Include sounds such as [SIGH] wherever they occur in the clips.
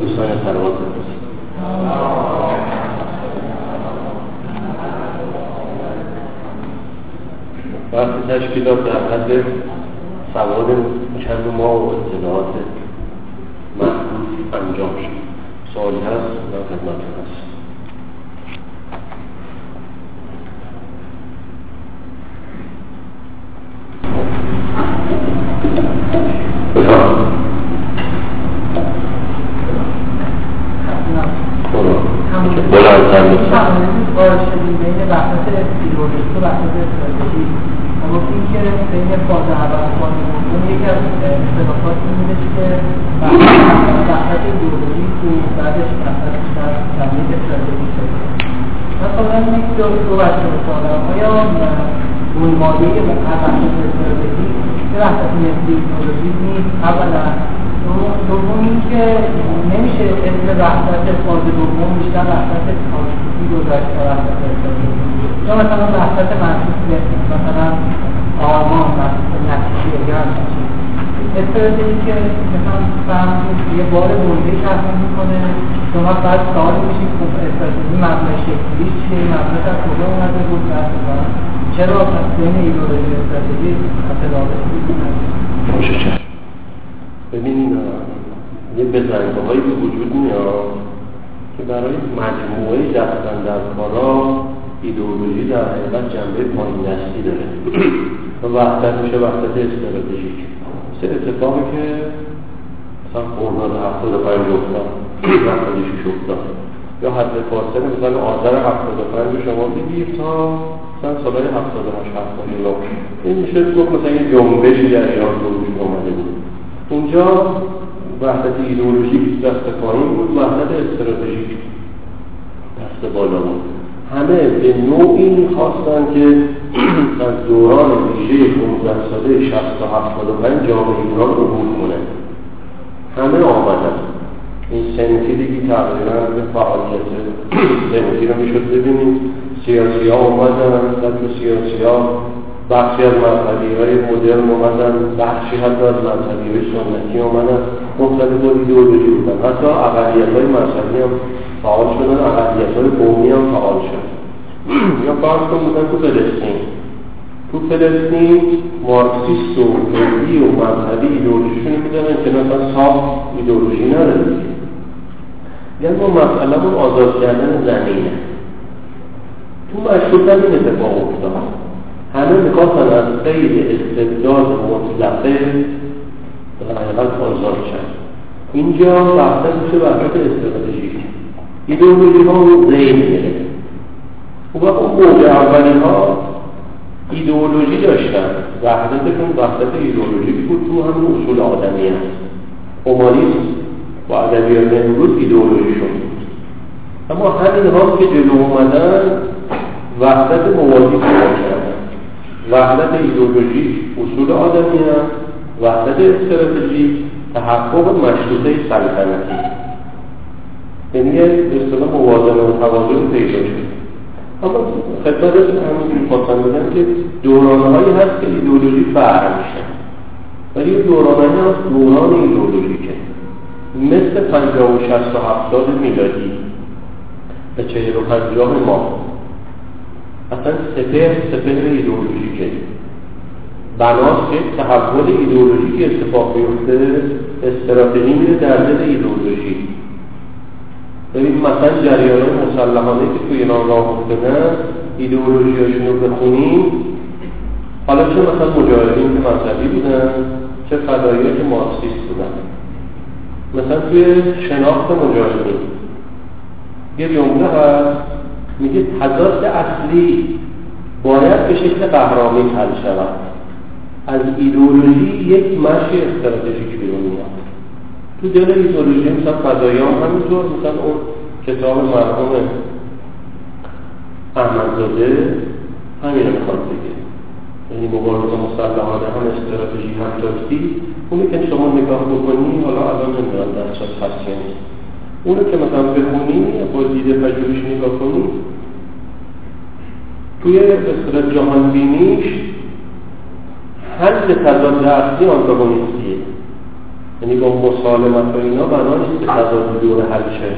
دوستان بفرستید وقتی تشکیلات در حد سواد چند ما و اطلاعات محدود انجام شد. سوالی هست و خدمت هست بلندتر وارد شدیم بین وحدت ایدئولوژیک و وحدت استراتژیک و گفتیم که بین فاز اول و فاز دوم یکی از اختلافات این بودش که وحدت ایدئولوژیک و بعدش وحدت بیشتر تبلیغ استراتژیک شده. من کاملا یک دو بچه بسازم آیا گلمایه هر وحدت استراتژیک که وحدت نسبی ایدئولوژیک نیست. اولا دوم اینکه نمیشه اسم وحدت فاز دوم بیشتر وحدت تاکتیکی گذاشت تا وحدت استراتژیک. یا مثلا وحدت محسوس مثلا آرمان وحدت نتیجه یا استراتژی که مثلا فهم یه بار بنده تحمیل می‌کنه شما بعد سوال میشید خب استراتژی مبنای شکلیش چیه؟ مبناش از کجا اومده بود؟ چرا پس بین ایدئولوژی استراتژی متفاوت بود ببینید یه بزنگه هایی به وجود میاد که برای مجموعه دستن در کارا ایدئولوژی در حقیقت جنبه پایین دستی داره. [CLEARS THROAT] و وحدت میشه وحدت استراتژیک. سه اتفاقی که مثلا خورناد هفتاد و پنج افتاد [CLEARS THROAT] هفتاد شیش افتاد یا حد فاصله مثلا آذر هفتاد و پنج شما بگیر تا مثلا سالهای هفتاد و هشت هفتاد و این میشه گفت مثلا یه جنبشی در ایران به وجود آمده بود. اونجا وحدت ایدئولوژیک دست پایین بود وحدت استراتژیک دست بالا بود. همه به نوعی خواستن که [CLEARS THROAT] از دوران ویژه 15 ساله 60 تا 75 جامعه ایران عبور کنه. همه آمدن. این سنفی دیگی تقریبا به فعالیت [CLEARS THROAT] سنفی رو می‌شد ببینید سیاسی ها اومدن سطح سیاسی ها بخشی از مذهبی های مدرن اومدن بخشی حتی از مذهبی های سنتی اومدن. مختلف و ایدئولوژی بودن. حتی اقلیت های مذهبی هم فعال شدن اقلیت های قومی هم فعال شد [CLEARS THROAT] یا فرض کن بودن تو فلسطین. تو فلسطین مارکسیست و ملی و مذهبی ایدئولوژیشون می‌دونن که مثلا صاف ایدئولوژی نداره یعنی ما مسئله آزاد کردن زمینه. تو مشروط هم این اتفاق افتاد. همه می‌خواستن از قید استبداد مطلقه در حقیقت آزاد شد اینجا وحدت میشه وحدت استراتژیک. ایدئولوژی ها رو زیر گرفت. و اون موج اولی ها ایدئولوژی داشتن. وحدتشون وحدت ایدئولوژیک بود تو هم اصول آدمی هست اومانیسم و ادبیات امروز ایدئولوژی شد. اما همین ها که جلو اومدن وحدت موازی پیدا وحدت ایدئولوژی اصول آدمی هست. وحدت استراتژی تحقق مشروطه سلطنتی. یعنی اصطلاح موازنه و توازن پیدا شد اما خدمتتون همین خواستم بگم که دورانهایی هست که ایدئولوژی فرق میشه ولی دورانهایی هست دوران ایدئولوژیکه. مثل پنجاه و شست و هفتاد میلادی. به چهل و پنجاه ما. اصلا سپر سپر ایدئولوژیکه بناست که تحول ایدئولوژیکی اتفاق بیفته استراتژی میره در دل ایدئولوژی. ببین مثلا جریان مسلحانه که توی ایران راه افتادن ایدئولوژیاشون رو بخونیم حالا چه مثلا مجاهدین که مذهبی بودن چه فدایی که مارکسیست بودن. مثلا توی شناخت مجاهدین یه جمله هست میگه تضاد اصلی باید به شکل قهرامی حل شود. از ایدئولوژی یک مشی استراتژیک بیرون میاد. تو دل ایدئولوژی مثلا فضایی هم همینطور مثلا اون کتاب مرحوم احمدزاده همین رو می‌خواد بگه. یعنی مبارزه مسلحانه هم استراتژی هم تاکتیک. اونی که شما نگاه بکنی حالا الان نمی‌دونم دستشات هست یا نیست. اونو که مثلا بخونی با دیده پژوهش نگاه کنی توی اصطلاح جهان بینیش حل تضاد اصلی آنتاگونیستیه. یعنی با مسالمت و اینا بنا نیست که تضاد دور حل شه.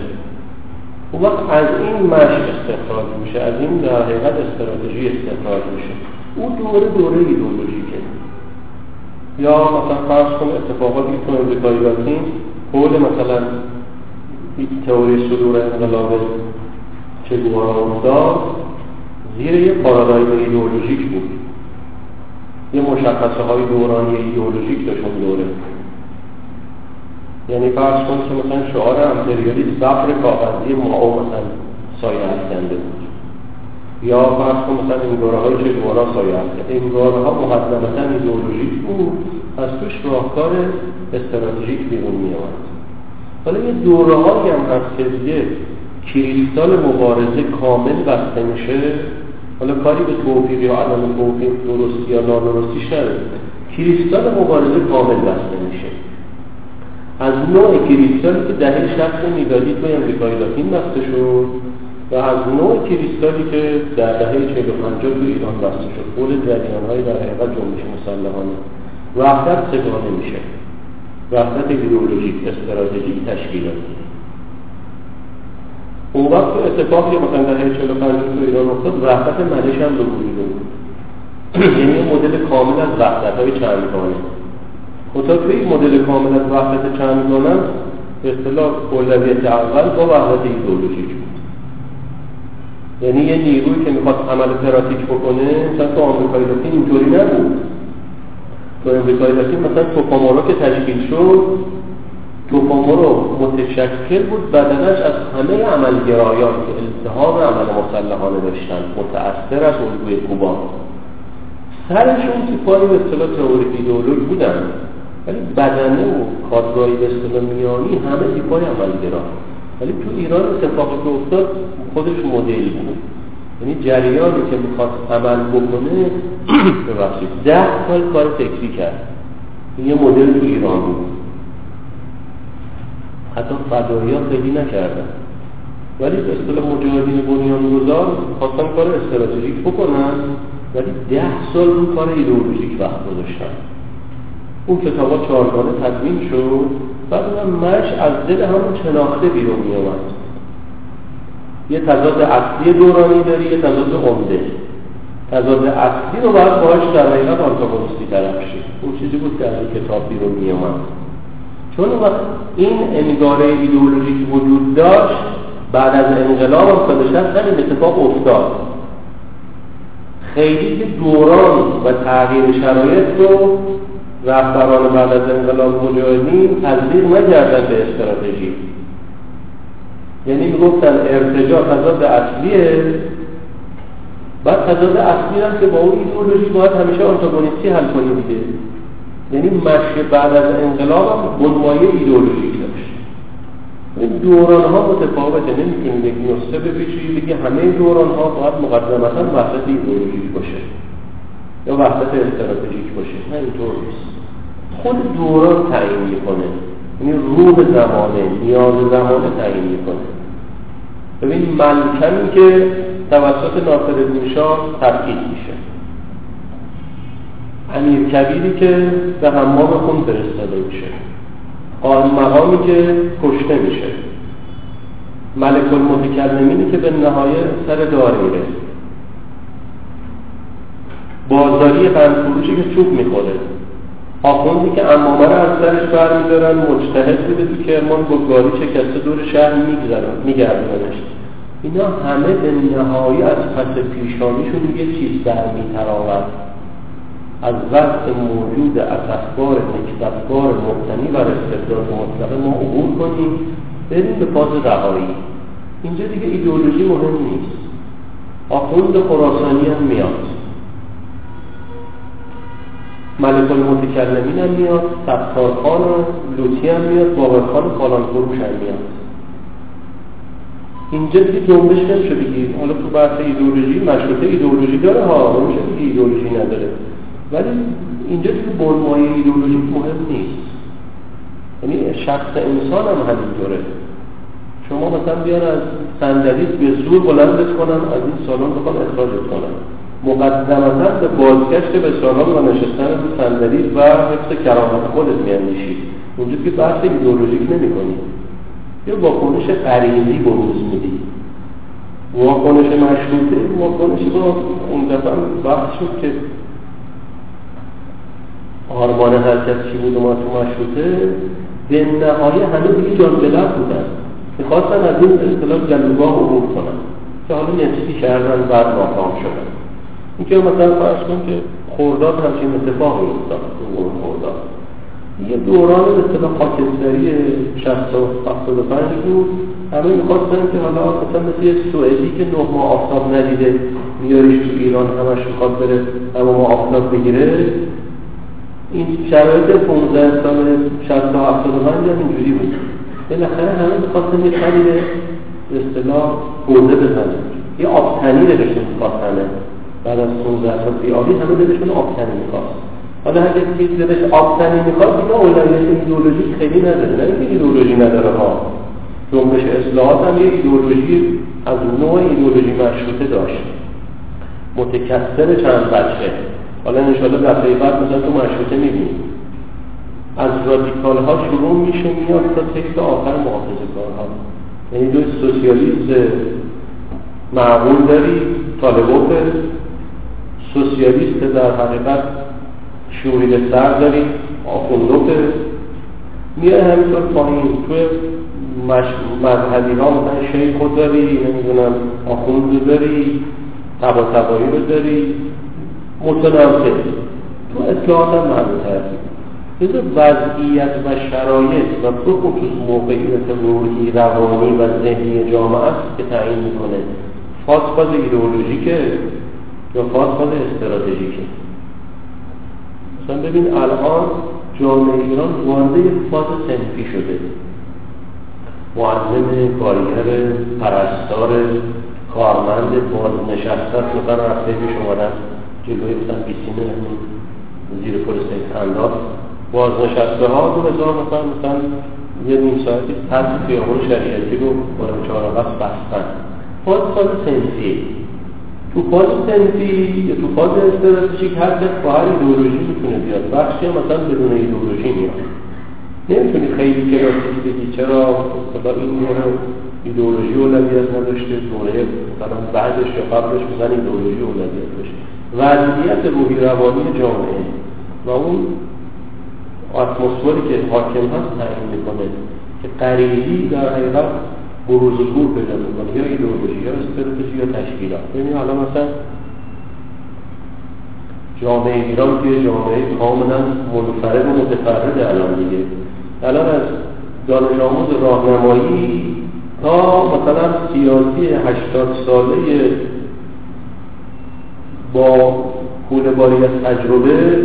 اون وقت از این مشق استخراج میشه از این در حقیقت استراتژی استخراج میشه. اون دوره دوره ایدولوژیکه یا مثلا فرض کن اتفاقاتی که تو امریکایی لاتین قول مثلا تئوری صدور انقلاب چگوارا افتاد زیر یه پارادایم ایدئولوژیک بود. یه مشخصه های دورانی ایدئولوژیک داشت اون دوره. یعنی فرض کن که مثلا شعار امپریالیسم بفر کاغذی ماو مثلا سایه افکنده بود. یا فرض کن مثلا این دوره های چگوارا سایه افکنده. این دوره ها مقدمتا ایدئولوژیک بود. از توش راهکار استراتژیک بیرون می آمد حالا یه دوره هایی هم هست که دیگه کریستال مبارزه کامل بسته میشه. حالا کاری به توفیق یا عدم توفیق درستی یا نادرستی شده. کریستال مبارزه کامل بسته میشه. از نوع کریستالی که دهه شخص میلادی توی امریکای لاتین بسته شد و از نوع کریستالی که در دهه 45 توی ایران بسته شد. قول جریان در حقیقت جنبش مسلحانه. وحدت سگانه میشه. وحدت ایدئولوژیک استراتژیک تشکیلاتی اون وقت اتفاقی مثلا در 45 تو ایران افتاد وحدت منش هم به وجود یعنی مدل کامل از وحدت های چندگانه. خدا توی این مدل کامل از وحدت چندگانه؟ به اصطلاح اولویت اول با وحدت ایدئولوژیک. یعنی یه نیروی که می‌خواد عمل پراتیک بکنه مثلا تو آمریکای لاتین اینطوری نبود. تو امریکای لاتین مثلا توپامورا که تشکیل شد توپامورو متشکل بود. بدنش از همه عملگرایان که التهاب عمل مسلحانه داشتن متأثر از الگوی کوبا. سرشون سپاهی به اصطلاح تئوری ایدئولوژی بودن ولی بدنه و کادرایی به اصطلاح میانی همه سپاهی عملگرا. ولی تو ایران اتفاقی که افتاد خودش مدل بود. یعنی جریانی که می‌خواد عمل بکنه [CLEARS THROAT] ببخشید ده سال کار فکری کرد. این یه مدل تو ایران بود. حتی فدایی ها خیلی نکردن. ولی به اصطلاح مجاهدین بنیان گذار خواستن کار استراتژیک بکنن ولی ده سال رو کار ایدئولوژیک وقت گذاشتن. اون کتابا چهارگانه تدوین شد بعد اون مش از دل همون شناخته بیرون می آمد یه تضاد اصلی دورانی داری یه تضاد عمده. تضاد اصلی رو باید باهاش در حقیقت آنتاگونیستی طرف شید اون چیزی بود که از کتاب بیرون می آمد چون وقت این انگاره ایدئولوژیک وجود داشت بعد از انقلاب هم سال همین اتفاق افتاد. خیلی دوران و تغییر شرایط رو رهبران بعد از انقلاب مجاهدین تزدیق نکردن به استراتژی. یعنی می‌گفتن ارتجاع تضاد اصلیه. بعد تضاد اصلی هم که با اون ایدئولوژی باید همیشه آنتاگونیستی حل کنی دیگه. یعنی مشی بعد از انقلاب هم بنمایه ایدئولوژیک داشت. این دوران ها متفاوته نمی‌تونیم یک نسخه بپیچی بگی همه دوران ها باید مقدمتا وحدت ایدئولوژیک باشه. یا وحدت استراتژیک باشه. نه اینطور نیست. خود دوران تعیین می‌کنه. یعنی روح زمانه نیاز زمانه تعیین می‌کنه. ببین ملکمی که توسط ناصر شاه تبعید میشه. امیر کبیری که به حمام خون فرستاده میشه. قائم مقامی که کشته میشه. ملک المتکلمینی که به نهایه سر دار میره. بازاری فروشی که چوب می‌خوره. آخوندی که امامه رو از سرش برمیدارن مجتهد بوده تو کرمان با گاری شکسته دور شهر میگردنش. اینا همه به نهایی از پس پیشانیشون یه چیز برمیتراود از وقت موجود از اخبار نکتبار مبتنی و استبداد مطلقه ما عبور کنیم بریم به فاز رهایی. اینجا دیگه ایدئولوژی مهم نیست. آخوند خراسانی هم میاد. ملک المتکلمین هم میاد ستار خان لوتی هم میاد باقر خان و کالان فروش هم میاد. اینجا دیگه جنبش نمیشه بگید حالا تو بحث ایدئولوژی مشروطه ایدئولوژی داره ها نمیشه ایدئولوژی نداره. ولی اینجا دیگه برمایه ایدئولوژیک مهم نیست. یعنی شخص انسان هم همینطوره شما مثلا بیان از صندلیت به زور بلندت کنن از این سالن بخوان اخراجت کنن. مقدمتا به بازگشت به سالان و نشستن رو صندلی و حفظ کرامت خودت میاندیشی. اونجا که بحث ایدئولوژیک نمی کنی یه واکنش غریزی بروز میدی. واکنش مشروطه واکنش با اون دفعه بحث شد که آرمان حرکت چی بود ما تو مشروطه. به نهایه همه دیگه جان بودن. می‌خواستن از این اصطلاح جلوگاه عبور کنن. که حالا نسبی کردن بعد ناکام شدن. اینکه مثلا فرض کن که خورداد همچین اتفاقی افتاد اون خورداد یه دوران اصطلاح خاکستری 60 و 75 بود. همه می‌خواستن که حالا مثلا مثل یه سوئدی که نه ماه آفتاب ندیده میاریش تو ایران همش می‌خواد بره اما ما آفتاب بگیره. این شرایط 15 سال 60 تا 75 هم اینجوری بود. بالاخره همه می‌خواستن یه کمی به اصطلاح گرده بزنن. یه آبتنی دلشون می‌خواست همه بعد از 15 سال بیابی همه دلشون آبتنی می‌خواست حالا اگر کسی دلش آبتنی می‌خواد دیگه اولویت ایدئولوژی خیلی نداره. نه اینکه ایدئولوژی نداره ها. جنبش اصلاحات هم یه ایدئولوژی از نوع ایدئولوژی مشروطه داشت. متکثر چند بچه. حالا انشاءالله دفعه بعد مثلا تو مشروطه می‌بینیم از رادیکال ها شروع میشه میاد تا تکس آخر محافظه کارها یعنی دو سوسیالیست معقول داری طالبوت سوسیالیست در حقیقت شورید سر داری آخوندوت میاد همینطور پایین توی مذهبی ها مثلا شیخ داری نمی‌دونم آخوند داری تبا تبایی رو داری متناسب. تو اصلاحات هم همین لذا وضعیت و شرایط و بخصوص موقعیت روحی روانی و ذهنی جامعه است که تعیین می‌کنه. فاز فاز ایدئولوژیکه. یا فاز استراتژیکه مثلا ببین الان جامعه ایران وارد یک فاز سنفی شده. معلم کارگر پرستار کارمند بازنشسته مثلا رفته اومدن. جلوی مثلا بیسیم زیر پل خنداد بازنشسته ها دو هزار مثلا مثلا یه نیم ساعتی هر خیابون شریعتی رو با چهار بس بستن. فاز فاز سنفی تو فاز سنفی یا تو فاز استراتژیک هر کس با هر ایدئولوژی می‌تونه بیاد. بخشی مثلا بدون ایدئولوژی میاد. نمی‌تونی خیلی کلاسیک بگی چرا مثلا این دوره ایدئولوژی اولویت نداشته. دوره مثلا بعدش یا قبلش مثلا ایدئولوژی اولویت داشته. وضعیت روحی روانی جامعه و اون اتمسفری که حاکم هست تعیین می‌کنه که قریبی در حقیقت بروز گور پیدا می‌کنه. یا ایدئولوژی یا استراتژی یا تشکیلات. ببینید حالا مثلا جامعه ایران که جامعه کاملا منفرد و متفرد الان دیگه. الان از دانش آموز راهنمایی تا مثلا سیاسی هشتاد ساله با کوله باری از تجربه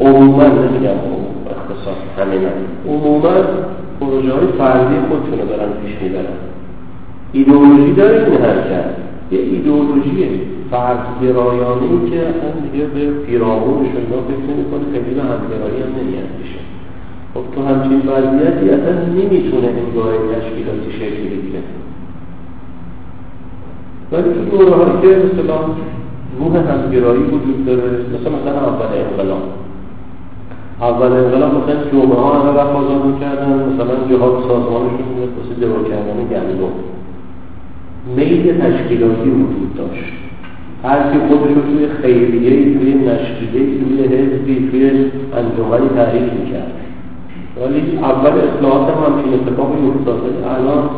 عموما نمیگم اقتصاد همین عموما پروژه های فردی خودشونو دارن پیش می‌برن. ایدئولوژی داره این حرکت یه ایدئولوژی فرد گرایانه که اصلا دیگه به پیرامونش اینا فکر نمی‌کنه خیلی به همگرایی هم نمیاندیشه. خب تو همچین وضعیتی اصلا نمی‌تونه انگاه تشکیلاتی شکل بگیره. ولی تو دوره هایی که مثلا روح همگرایی وجود داره مثلا مثلا اول انقلاب. اول انقلاب مثلا جمعه ها همه وقت آزاد می‌کردن مثلا جهاد سازمانشون میاد واسه جلو کردن گندم. میل تشکیلاتی وجود داشت. هر کی خودش رو توی خیریه توی نشریه توی حزبی توی انجمنی تعریف می‌کرد. ولی اول اصلاحات هم همچین اتفاقی افتاده. الان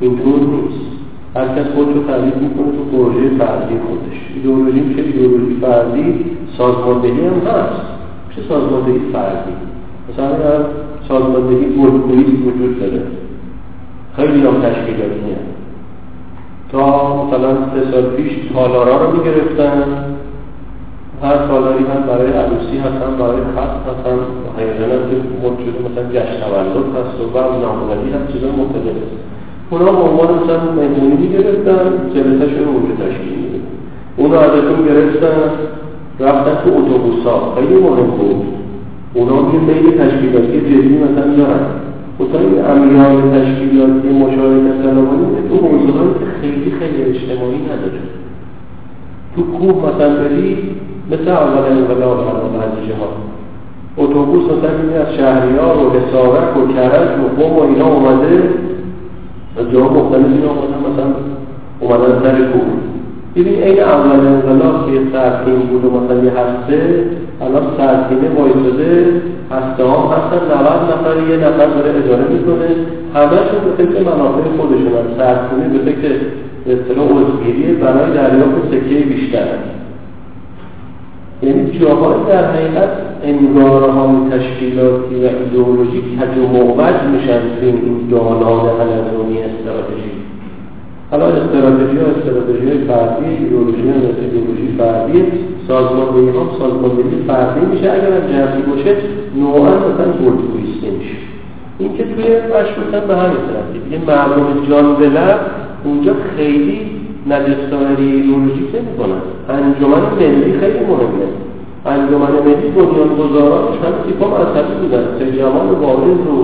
اینطور نیست. هر کس خودش رو تعریف می‌کنه تو پروژه فردی خودش. ایدئولوژی میشه ایدئولوژی فردی سازماندهی هم هست. چه سازماندهی فردی. مثلا سازماندهی گلگویی وجود داره. خیلی هم تشکیلاتی تا مثلا سه سال پیش تالارا رو می‌گرفتن. هر تالاری هم برای عروسی هستن برای خط هستن. حیران هم که مد شده مثلا جشن تولد هست و بعد نامزدی هست چیزا مختلف اونا به عنوان مثلا مهمونی می‌گرفتن جلسهشون رو اونجا تشکیل میدن. اونا ازشون گرفتن رفتن تو اتوبوس ها خیلی مهم بود. اونا یه میل تشکیلاتی جدی مثلا دارن. مثلا این امیال تشکیلاتی مشارکت طلبانی تو که خیلی اجتماعی نداره. تو کوه مثلا بری مثل اول انقلاب الان بعضی ها. اتوبوس مثلا از شهریار و حسارک و کرج و قوم و اینا اومده. از جاها مختلف اینا اومدن مثلا اومدن سر کوه. ببین این اول انقلاب که سرتین بود و مثلا یه هسته الان سرتینه وایساده هسته هم هستن 90 نفر یه نفر داره اداره می‌کنه. همهشون به فکر منافع خودشون سرتینه به فکر به اصطلاح عضوگیری برای دریافت سکه بیشتر. یعنی جاهای در حقیقت انگاره های تشکیلاتی و ایدئولوژی کج و موج میشن توی این دالان حلزونی استراتژی. حالا استراتژی ها استراتژی های فردی ایدئولوژی ها ایدئولوژی فردی سازماندهی ها سازماندهی فردی میشه. اگر هم جمعی باشه نوعا مثلا گلدویسته میشه. این که توی مشروطن به همین طرف. یه معلوم جان بلد اونجا خیلی نجستانری ایدئولوژیک نمی کنن انجمن ملی خیلی مهمه. انجمن ملی بنیانگذارانش همه تیپا مذهبی بودن. سید جمال وارث و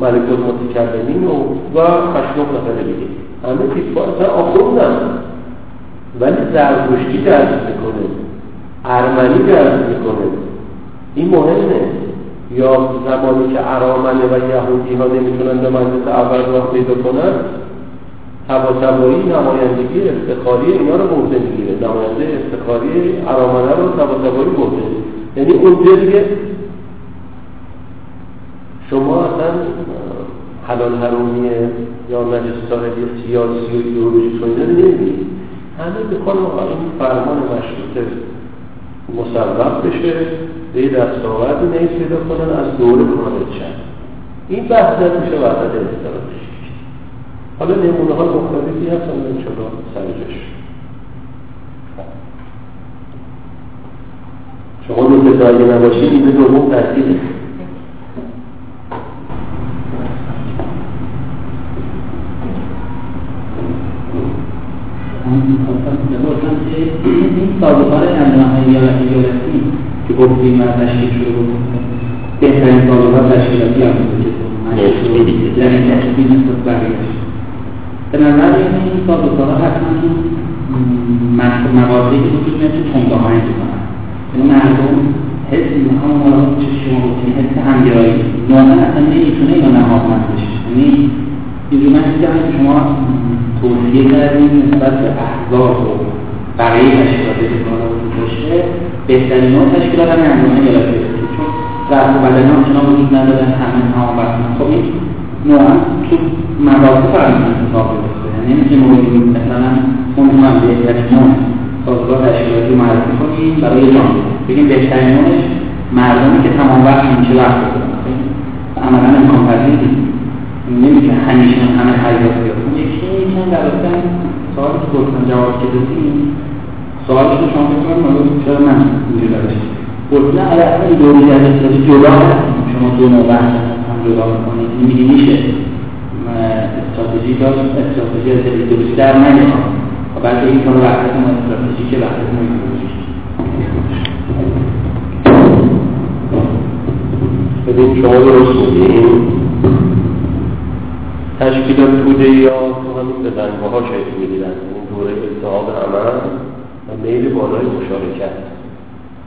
ملک المتکلمین و و خشنق نفر دیگه. همه تیپا اصلا آخوندن. ولی زرتشتی درد می‌کنه. ارمنی درد می‌کنه. این مهمه. یا زمانی که ارامنه و یهودی ها نمی‌تونن به مجلس اول راه پیدا کنن تباتبایی نمایندگی افتخاری اینا رو برده می‌گیره. نماینده افتخاری ارامنه رو تباتبایی برده. یعنی اونجا دیگه شما اصلا حلال حرومی یا نجستانگی سیاسی و ایدئولوژی و نمی‌بینید همه می‌خوان این فرمان مشروطه مصوب بشه به دستاوردی نیز پیدا کنن از دوره خارج شد این بحث میشه وحدت استراتژی حالا نمونه های مختلفی هستن ان شاءالله سرجش شما متوجه نباشید این دوم این سازوکار انجام ایالتی که گفتیم از تشکیل شده بهترین سازوکار تشکیلاتی هم بود. که یعنی تشکیل نسبت بقیهش به نظر این سازوکارها حتما مواردی که وجود میاد تو تنگه های انجام یعنی مردم حس اینها مراقب چه شما گفتیم حس همگرایی. نوعا اصلا نمی‌تونه اینو نهادمند بشه. یعنی اینجور من که شما توصیه کردیم نسبت به احزاب و بقیه تشکیلات که وجود داشته بهترین نوع تشکیلات هم انجمن ایالتی چون رفت و بدن هم چنان وجود ندارن همه هم بسن خب این نوعا تو مواقع فقط می‌تونه اتفاق بیفته یعنی ما بگیم مثلا اون هم بهترین نوع سازگاه تشکیلاتی معرفی کنیم برای جان بگیم بهترین نوعش مردمی که تمام وقت میشه وقت بکنن عملا امکان پذیر نیست. نمیشه همیشه همه حیات بیاد یکی چند در سوالی که گفتم جواب که دادیم سوالش رو شما فکر حالا چرا من اینجوری روش گفتن اگر اصلا از استراتژی جدا شما دو نوع بحث هم جدا می‌کنید. این میشه. داشت استراتژی ایدئولوژی در نمیاد و بلکه این وحدت ما استراتژی که ایدئولوژی ببین شما درست میگید تشکیلات توده یا تو همین بزنگاه ها شکل می‌گیرن؟ این دوره اتحاد عمل و میل بالای مشارکت.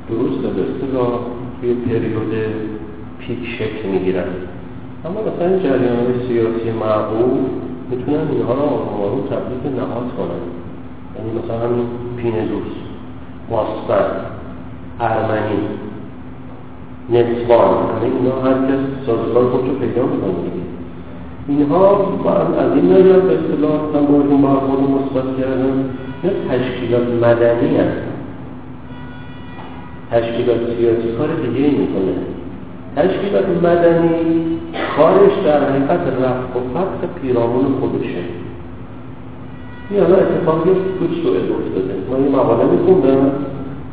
درست به اصطلاح توی پریود پیک شکل می‌گیرن؟ اما مثلا جریان سیاسی معقول می‌تونن اینها را آروم تبدیل به نهاد کنن. یعنی مثلا همین پینه دوست ماسفن ارمنی نسوان همه اینا هر کس سازگار خود رو پیدا می‌کنه اینها از این نظر به اصطلاح من باشون برخورد مثبت کردم نه تشکیلات مدنی هستن. تشکیلات سیاسی کار دیگه می‌کنه. تشکیلات مدنی کارش در حقیقت رفت. و فتح پیرامون خودشه. این حالا اتفاقی تو سوئد افتاده. ما یه مقاله میخوندم.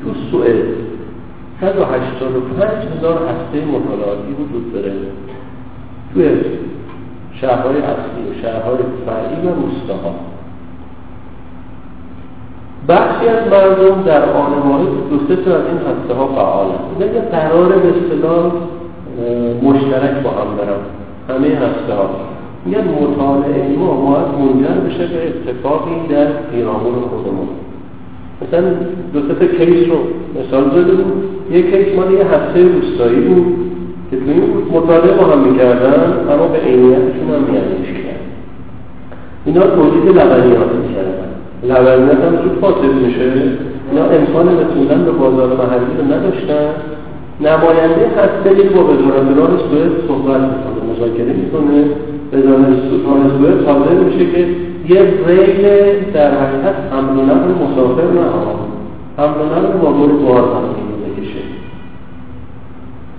تو سوئد 185 هزار هسته مطالعاتی وجود داره. توی شهرهای اصلی و شهرهای فرعی و روستاها بخشی از مردم در آن واحد دو سه تا از این هسته ها فعالن. اینا قرار به اصطلاح مشترک با هم برن همه هسته ها. میگن مطالعه ما باید منجر بشه به اتفاقی در پیرامون خودمون. مثلا دو تا کیس رو مثال زدیم یک کیس مال یه هفته روستایی بود که توی این مطالعه با هم می‌کردن اما به عینیتشون هم میانش کرد. اینا تولید لبنیات می‌کردن. لبنیات هم زود فاسد میشه. اینا امکان رسوندن به بازار محلی رو نداشتن. نماینده هسته با وزارتگان سوئد صحبت می‌کنه مذاکره می‌کنه. وزارت سوئد حاضر میشه که یه ریل در حقیقت حمل و نقل مسافر نه حمل و نقل واگن بار هم بکشه.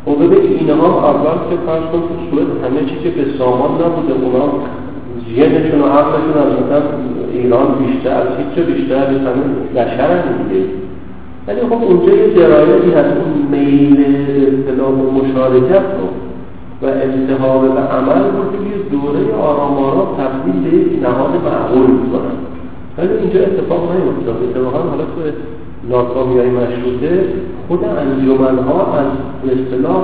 خب ببین اینها اول که فرض کن تو سوئد همه چی که به سامان نبوده اونا ذهنشون و عقلشون از ایران بیشتر از هیچ بیشتر از همه بشر دیگه. ولی خب اونجا یه درایتی هست. اون میل اصطلاح مشارکت رو و التحاب به عمل رو توی دوره آرام آرام تبدیل به یک نهاد معقول می‌کنن. ولی اینجا اتفاق نیفتاد. اتفاقا حالا تو ناکامی های مشروطه خود انجمنها از به اصطلاح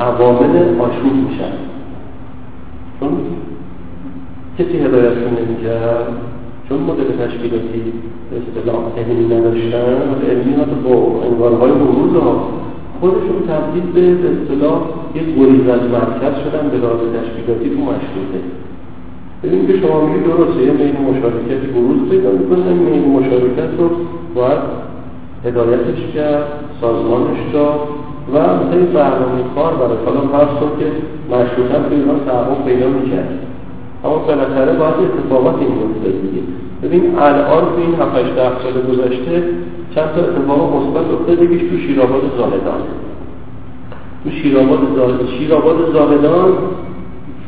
عوامل آشوب میشن. چون کسی هدایتشون نمی‌کرد چون مدل تشکیلاتی علمی نداشتن علمی با انگارهای بروز ها خودشون تبدیل به به اصطلاح یک گریز از مرکز شدن به لحاظ تشکیلاتی تو مشروطه. ببین که شما میگید درسته یه میل مشارکتی بروز پیدا می‌کنه. میل مشارکت رو باید هدایتش کرد سازمانش داد و مثلا این برنامه کار برای حالا فرض کن که مشروطه تو ایران تحقق پیدا می‌کرد. اما بالاخره باید اتفاقاتی میفته دیگه. ببین الان تو این 7 ده سال گذشته چند تا اتفاق مثبت افتاده یکیش تو شیرآباد زاهدان. تو شیرآباد زاهدان. شیرآباد زاهدان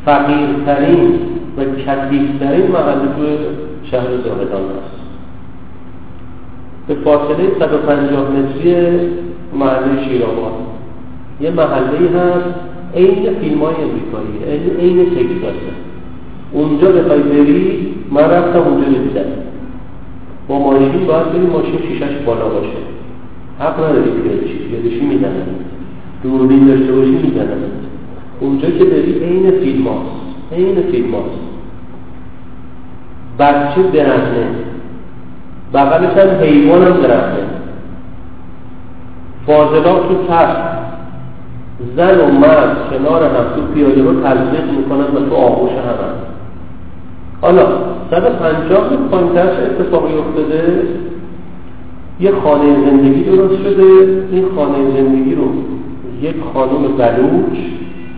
فقیرترین و کثیفترین محله تو شهر زاهدان است. به فاصله 150 متری محله شیرآباد. یه محله هست عین فیلم های امریکایی عین تکساسه اونجا بخوای بری من رفتم اونجا دیدم با ماشین باید بری ماشین شیشش بالا باشه. حق نداری پیادشی پیادشی می‌زنن. دوربین داشته باشی می‌زنن. اونجا که بری عین فیلم هاست. عین فیلم هاست. بچه برهنه بغلش هم حیوان هم برهنه فاضلات تو تخت. زن و مرد کنار هم تو پیاده رو تلفیق می‌کنن و تو آغوش هم هم. حالا 150 پایینترش اتفاقی افتاده؟ یه خانه زندگی درست شده این خانه زندگی رو یک خانم بلوچ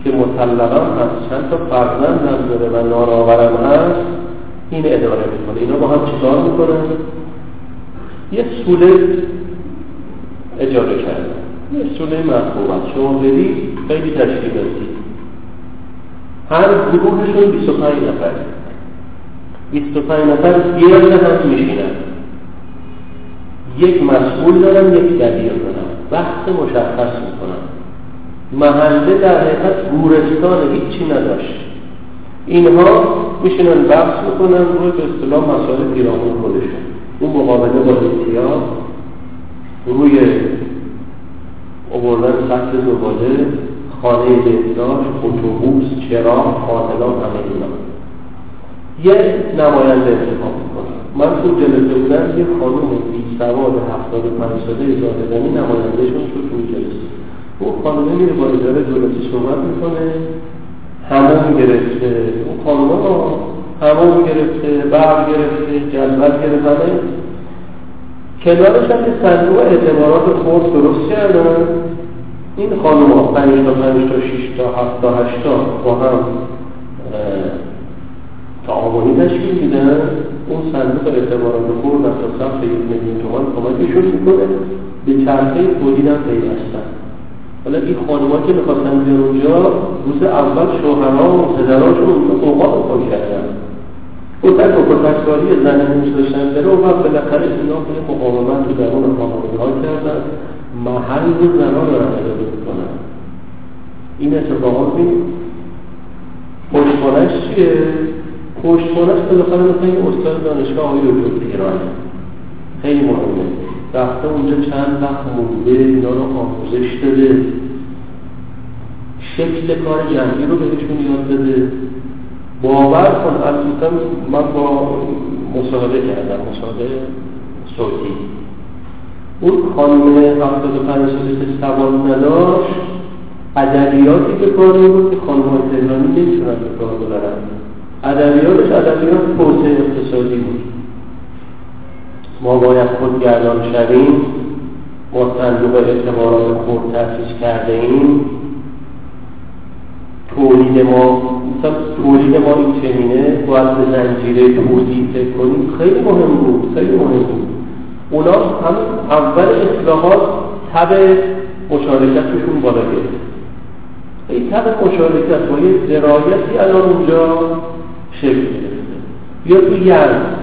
که مطلقا هست چند تا فرزند هم داره و نانآورم هست این اداره می‌کنه. اینا با هم چیکار می‌کنن؟ یه سوله اجاره کردن یه سوله محبوبت شما بری خیلی تشکیلاتی هر گروهشون 25 نفر 25 نفر گرد هم میشینن یک مسئول دارن یک دبیر دارن وقت مشخص می‌کنن محله در حقیقت گورستان هیچی نداشت. اینها میشینن بحث می‌کنن روی به اصطلاح مسائل پیرامون خودشون. اون مقابله با احتیاط روی عبردن سطح زباله خانه بهداشت اتوبوس چراغ فاضلات همه اینا. یه نماینده انتخاب می‌کنم من تو جلسه بودم یه خانوم بی سواد هفتاد و پنج ساله زادگانی نمایندهشون تو تو جلسه. اون خانومه میره با اداره دولتی صحبت می‌کنه همون گرفته. اون خانومه ها همون گرفته برق گرفته جلبت گرفته. کنارش هم یه صندوق اعتبارات خورد درست کردن. این خانوم ها پنج تا پنج تا شیش تا هفت تا هشت تا با هم تعاونی تشکیل میدن اون صندوق اعتبارات خورد از سمت یک میلیون تومان کمکشون می‌کنه. به چرخه تولید هم پیوستن. حالا این خانوما که می‌خواستن بیان اونجا روز اول شوهرها و پدراشون اونجا اوقات کن کردن. کتک و کتککاری زن موش داشتن بره و بعد بالاخره اینا به مقاومت رو درون خانواده ها کردن. محل رو رهبری می‌کنن. این اتفاقات می پشتوانش چیه پشتوانش بالاخره مثل این استاد دانشگاه آقای دکتر پیرانه خیلی مهمه. رفته اونجا چند وقت مونده اینا رو آموزش داده. شکل کار جمعی رو بهشون یاد داده. باور کن اصلا من با مصاحبه کردم مصاحبه صوتی. اون خانم هفتاد و پنج که سواد نداشت ادبیاتی به کار بود که خانم تهرانی نمی‌تونن به کار ببرن. ادبیاتش ادبیات توسعه اقتصادی بود. ما باید خودگردان شویم ما صندوق اعتبارات خود تأسیس کرده ایم. تولید ما مثلا تولید ما این چنینه باید به زنجیره تولید فکر کنیم. خیلی مهم بود خیلی مهم بود. اونا هم اول اصلاحات تب مشارکتشون بالا گرفت. این تب مشارکت با یه درایتی الان اونجا شکل گرفته بیا تو یزد.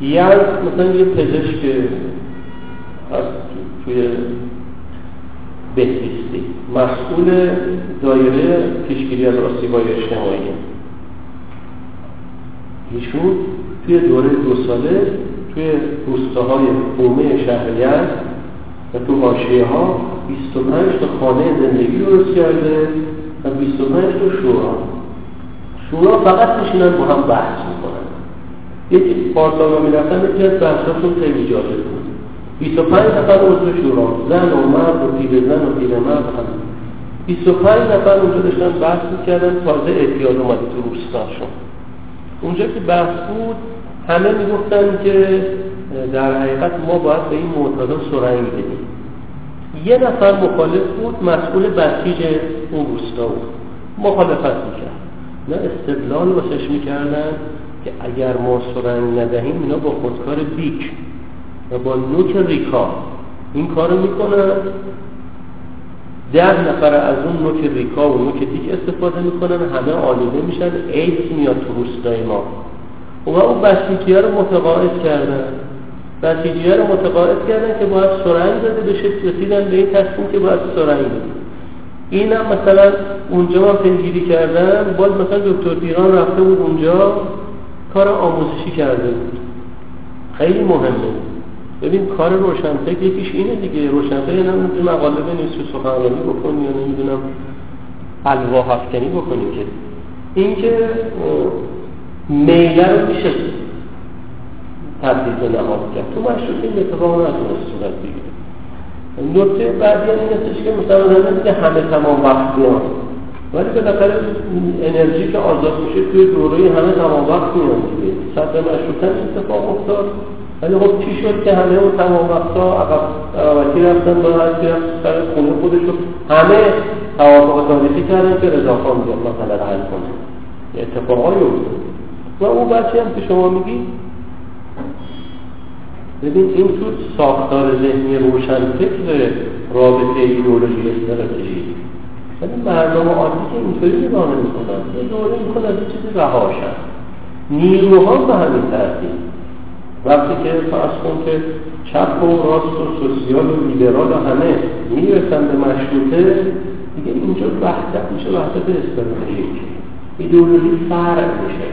یزد مثلا یه پزشک از توی بهزیستی مسئول دایره پیشگیری از آسیب‌های اجتماعی. ایشون توی دوره دو ساله توی روستاهای حومه شهر یزد و تو حاشیه ها 25 تا خانه زندگی درست کرده و 25 تا شورا. شورا فقط میشینن با هم بحث می‌کنن. یکی پارسال می‌رفتن یکی از بحثاشون خیلی جالب بود. 25 نفر عضو شورا زن و مرد و پیر زن و پیر مرد هم. 25 نفر اونجا داشتن بحث می‌کردن تازه اعتیاد اومده تو روستاشون. اونجا که بحث بود همه می‌گفتن که در حقیقت ما باید به این معتادا سرنگ بدیم. یه نفر مخالف بود مسئول بسیج اون روستا بود. مخالفت می‌کرد. نه استدلال واسش می‌کردن که اگر ما سرنگ ندهیم اینا با خودکار بیک و با نوک ریکا. این کارو می‌کنن. ده نفر از اون نوک ریکا و نوک دیک استفاده می‌کنن. همه آلوده میشن. ایدز میاد تو روستای ما. و اون بسیجیه رو متقاعد کردن. بسیجیه رو متقاعد کردن که باید سرنگ داده بشه. رسیدن به این تصمیم که باید سرنگ داده این هم مثلا اونجا من پیگیری کردم باز مثلا دکتر پیران رفته بود اونجا کار آموزشی کرده بود. خیلی مهمه. ببین کار روشنفکر یکیش اینه دیگه. روشنفکر یعنی اون مقاله بنویس و سخنرانی بکنی یا نمی‌دونم الواح افکنی بکنی که. اینکه میله رو میشه تبدیل نهاد کرد. تو مشروط این اتفاق نتونست صورت بگیره. نکته بعدی این استش که مثلا همه تمام وقت میان ولی بالاخره انرژی که آزاد میشه توی دوره همه تمام وقت میان دیگه. صدر مشروطن اتفاق افتاد. ولی خب چی شد که همه اون تمام وقتا عقبتی رفتن با هرکی سر خونه خودشون همه توافق تاریخی کردن که رضاخان بیاد مثلا حل کنه. اتفاقایی افتاد. و اون بچه هم که شما میگی ببین این تو ساختار ذهنی روشن فکر رابطه ایدئولوژی استراتژی ولی مردم عادی که اینطوری نگاه نمی‌کنن. یه دوره می‌کنن از چیزی رهاشن نیروها به همین ترتیب. وقتی که فرض کن که چپ و راست و سوسیال و لیبرال و همه می‌رسن به مشروطه دیگه اینجا وحدت میشه وحدت استراتژیک. ایدئولوژی فرق میشه.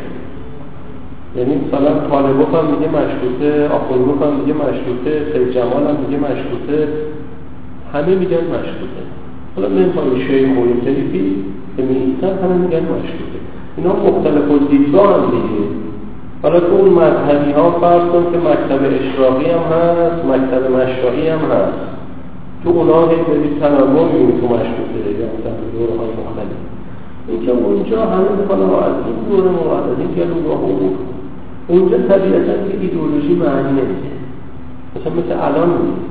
یعنی مثلا طالبوف هم میگه مشروطه آخوندوف هم میگه مشروطه سید جمال هم میگه مشروطه. همه میگن مشروطه. حالا و این طریقی که میایستن همه میگن مشروطه اینا مختلف و دیدگاه هم دیگه. حالا تو اون مذهبی ها فرض کن که مکتب اشراقی هم هست مکتب مشرعی هم هست. تو اونا هی برید تنوع می‌بینی تو مشروطه یا مثلا دوره های مختلف. اینکه اونجا همه می‌خوان از این دوره ما از این گلو بود. اونجا طبیعتا که ایدئولوژی معنی نمیده. مثلا مثل الان نیست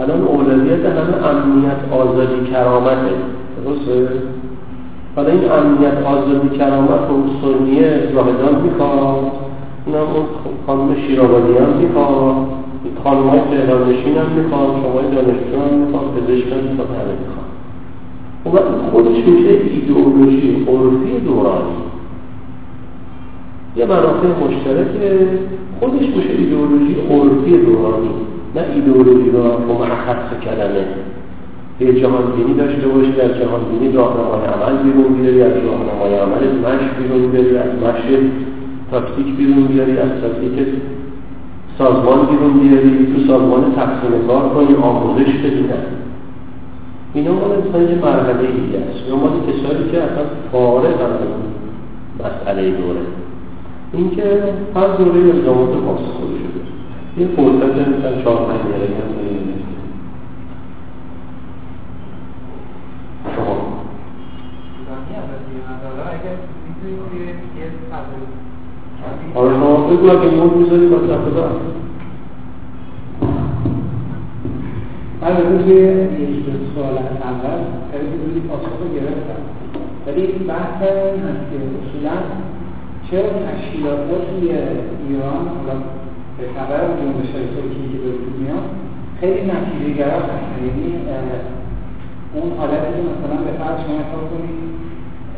الان اولویت همه امنیت آزادی کرامته. درسته؟ حالا این امنیت آزادی کرامت رو سنیه زاهدان می‌خواد اونم اون خانم شیرابادی هم می‌خواد خانم های تهرانشین هم می‌خواد شما دانشجو هم می‌خواد پزشک هم می‌خواد همه می‌خواد. و خودش میشه ایدئولوژی عرفی دورانی. یه منافع مشترک خودش میشه ایدئولوژی عرفی دورانی. نه ایدئولوژی با اخص کلمه یه جهان بینی داشته باشی در جهان بینی راهنمای عمل بیرون بیاری از راهنمای عمل مش بیرون بیاری از مش تاکتیک بیرون بیاری از تاکتیک سازمان بیرون بیاری. تو سازمان تقسیم کار کنی آموزش بدی اینا مال مثلا یه مرحله دیگه است. یا مال کسایی که اصلا فارغ از مسئله دوره. اینکه هر دوره الزامات خاص خودش یه فرصت مثلا چهار پنج دقیقه هم شما. آره شما بگو اگه نوت می‌ذاری با دفعه بعد من روی یک سوال اول خیلی روی پاسخ رو گرفتم. ولی بحث این هست که اصولا چرا تشکیلات توی ایران به خبر جنبش های ترکی که به وجود میاد خیلی نتیجه گرا هستن یعنی اون حالتی که مثلا به فرض شما حساب کنید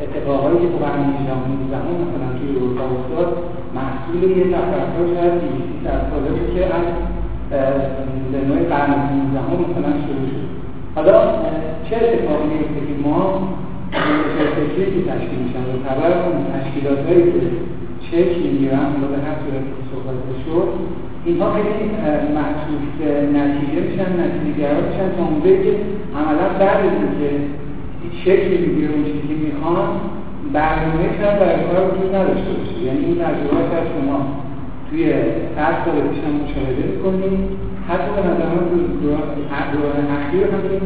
اتفاقایی که تو قرن 18 زمان مثلا توی اروپا افتاد محصول یه تفکر شاید 200 سال بود که از به نوع قرن 19 مثلا شروع شد. حالا چه اتفاقی میفته که ما فکری که تشکیل میشن و خبر اون تشکیلات هایی که چک می‌گیرن و به هر صورت که صحبت شد اینها خیلی محسوس نتیجه میشن نتیجه گرا میشن تا اونجایی که عملا بعد از اینکه شکل می‌گیره اون چیزی که می‌خوان برنامه شاید برای کار وجود نداشته باشه. یعنی این تجربه از شما توی صد سال پیش هم مشاهده می‌کنیم. حتی به نظر من دوران اخیر هم این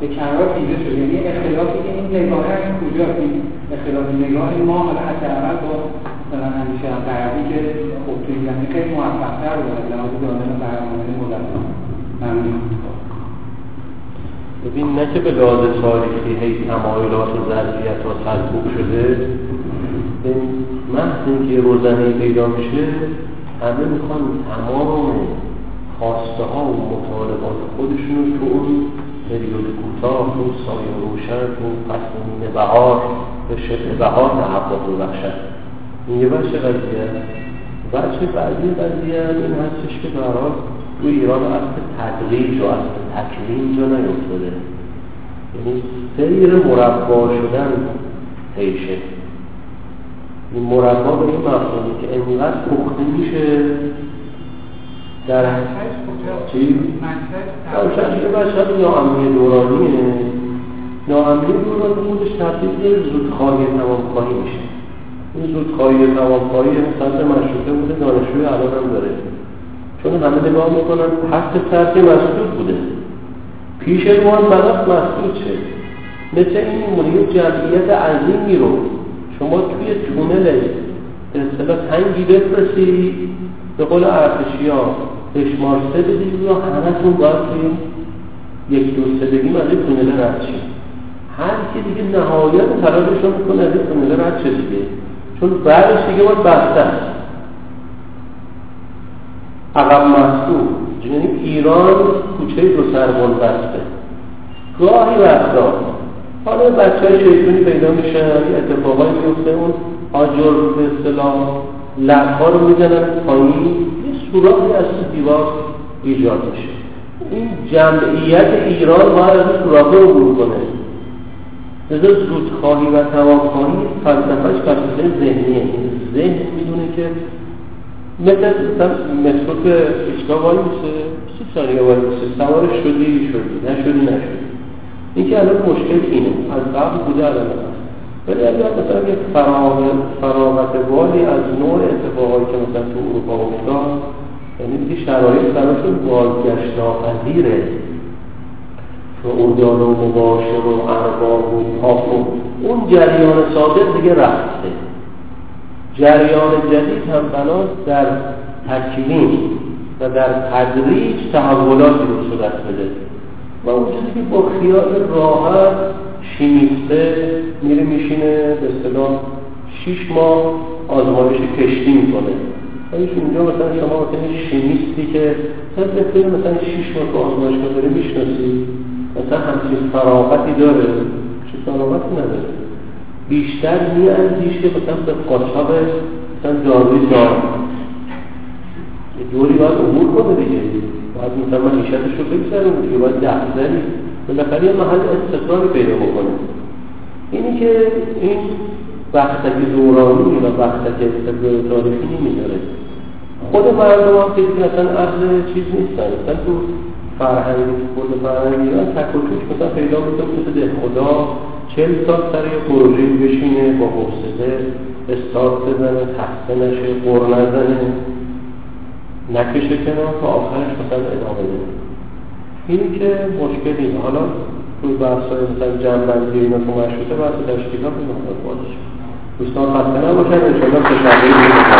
به کرار دیده شد. یعنی اختلافی که این نگاه از کجاست؟ این اختلاف نگاه ما حالا حداقل با مثلا همیشه غربی که خب توی زمین خیلی موفقتر بود از لحاظ دادن برنامه مدت ممنون ببین نه که به لحاظ تاریخی هی تمایلات و ظرفیت ها تطبیق شده. محض اینکه روزنه پیدا میشه همه می‌خوان تمام خواسته ها و مطالبات خودشون تو اون پریود کوتاه تو سایه روشن تو فصل نیمه بهار به شبه بهار تحقق ببخشن. یه بچه قضیه بچه بعدی قضیه این هستش که برای تو ایران اصل تدریج و اصل تکلیم جا نیفتاده. یعنی سیر مربا شدن پیشه این مربا به این مفهومی که انقدر پخته میشه. در چی؟ منشأش که بشر ناامنی دورانیه. ناامنی دورانی خودش تبدیل به زودخواهی تمامخواهی میشه. این زودخواهی تمامخواهی صدر مشروطه بوده دانشجوی الان هم داره. چون همه نگاه می‌کنن حق سطح مسدود بوده. پیش روان بلد مسدود شد مثل این میمونه جمعیت عظیمی رو شما توی تونل به اصطلاح تنگی بفرستی به قول ارتشی ها بشمار سه بدید یا همتون باید یک دو سه بگیم از این تونل رد هر کی دیگه نهایت تلاشش رو می‌کنه از این تونل رد شد چون بعدش دیگه باید است عقب مسئول یعنی ایران کوچه دو سربان بسته گاهی وقتا. حالا بچه های شیطونی پیدا میشن یه اتفاقایی میفته اون آجر به اصطلاح لبها رو می‌زنن پایین یه سوراخی از دیوار ایجاد میشه. این جمعیت ایران باید از سوراخ رو کنه. لذا زودخواهی و تمامخواهی فلسفهش فلسفه ذهنیه. ذهن می‌دونه که مثل مترو که ایستگاه وای میشه سی ثانیه وای میشه؟ سوار شدی شدی نشدی نشدی. این که الان مشکل اینه. از قبل بوده الان. ولی اگر مثلا یه فراغت والی از نوع اتفاقایی که مثلا تو اروپا افتاد یعنی شرایط براشون بازگشت ناپذیره شعودان و مباشر و ارباب و پاپ و اون جریان صادق دیگه رفته. جریان جدید هم بناست در تکوین و در تدریج تحولاتی رو صورت بده. و اون چیزی که با خیال راحت شیمیسته میره میشینه به اصطلاح شیش ماه آزمایش کشتی می‌کنه. ولی اینجا مثلا شما مثلا شیمیستی که مثلا مثلا شیش ماه که آزمایشگاه داره می‌شناسی مثلا همچین فراغتی داره چه فراغتی نداره. بیشتر میاندیشه که مثلا به قاچاق مثلا داروی دار یه دوری باید امور کنه دیگه. باید مثلا معیشتش رو بگذاریم دیگه باید دفتری بالاخره یه محل استقراری پیدا بکنه. اینی که این وقتک دورانی و وقتک استقرار تاریخی نمیداره خود مردم هم که مثلا اهل چیز نیستن. مثلا تو فرهنگ خود فرهنگ ایران تک و توش مثلا پیدا می‌کنم مثل ده خدا چل سال سر یه پروژه بشینه با حوصله استارت بزنه خسته نشه قر نزنه نکشه کنار تا آخرش مثلا ادامه بده. این که مشکلی حالا تو بحثای مثلا جنبندی اینا تو مشروطه بحث تشکیلات این مقدار بازش دوستان خسته نباشن. انشاءالله شنبه